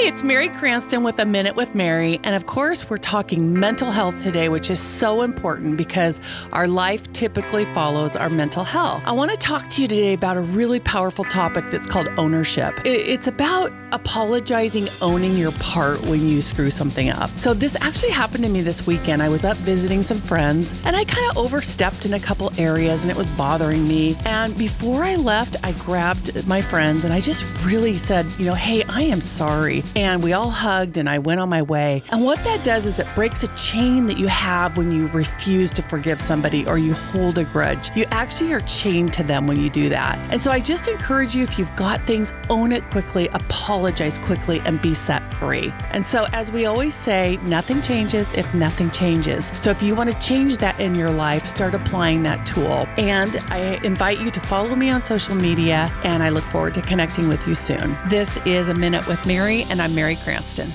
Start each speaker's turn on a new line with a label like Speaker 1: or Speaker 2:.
Speaker 1: Hi, it's Mary Cranston with A Minute with Mary. And of course, we're talking mental health today, which is so important because our life typically follows our mental health. I want to talk to you today about a really powerful topic that's called ownership. It's about apologizing, owning your part when you screw something up. So, this actually happened to me this weekend. I was up visiting some friends and I kind of overstepped in a couple areas and it was bothering me. And before I left, I grabbed my friends and I just really said, you know, hey, I am sorry. And we all hugged and I went on my way. And what that does is it breaks a chain that you have when you refuse to forgive somebody or you hold a grudge. You actually are chained to them when you do that. And so I just encourage you if you've got things, own it quickly, apologize quickly, and be set free. And so, as we always say, nothing changes if nothing changes. So, if you want to change that in your life, start applying that tool. And I invite you to follow me on social media, and I look forward to connecting with you soon. This is A Minute with Mary, and I'm Mary Cranston.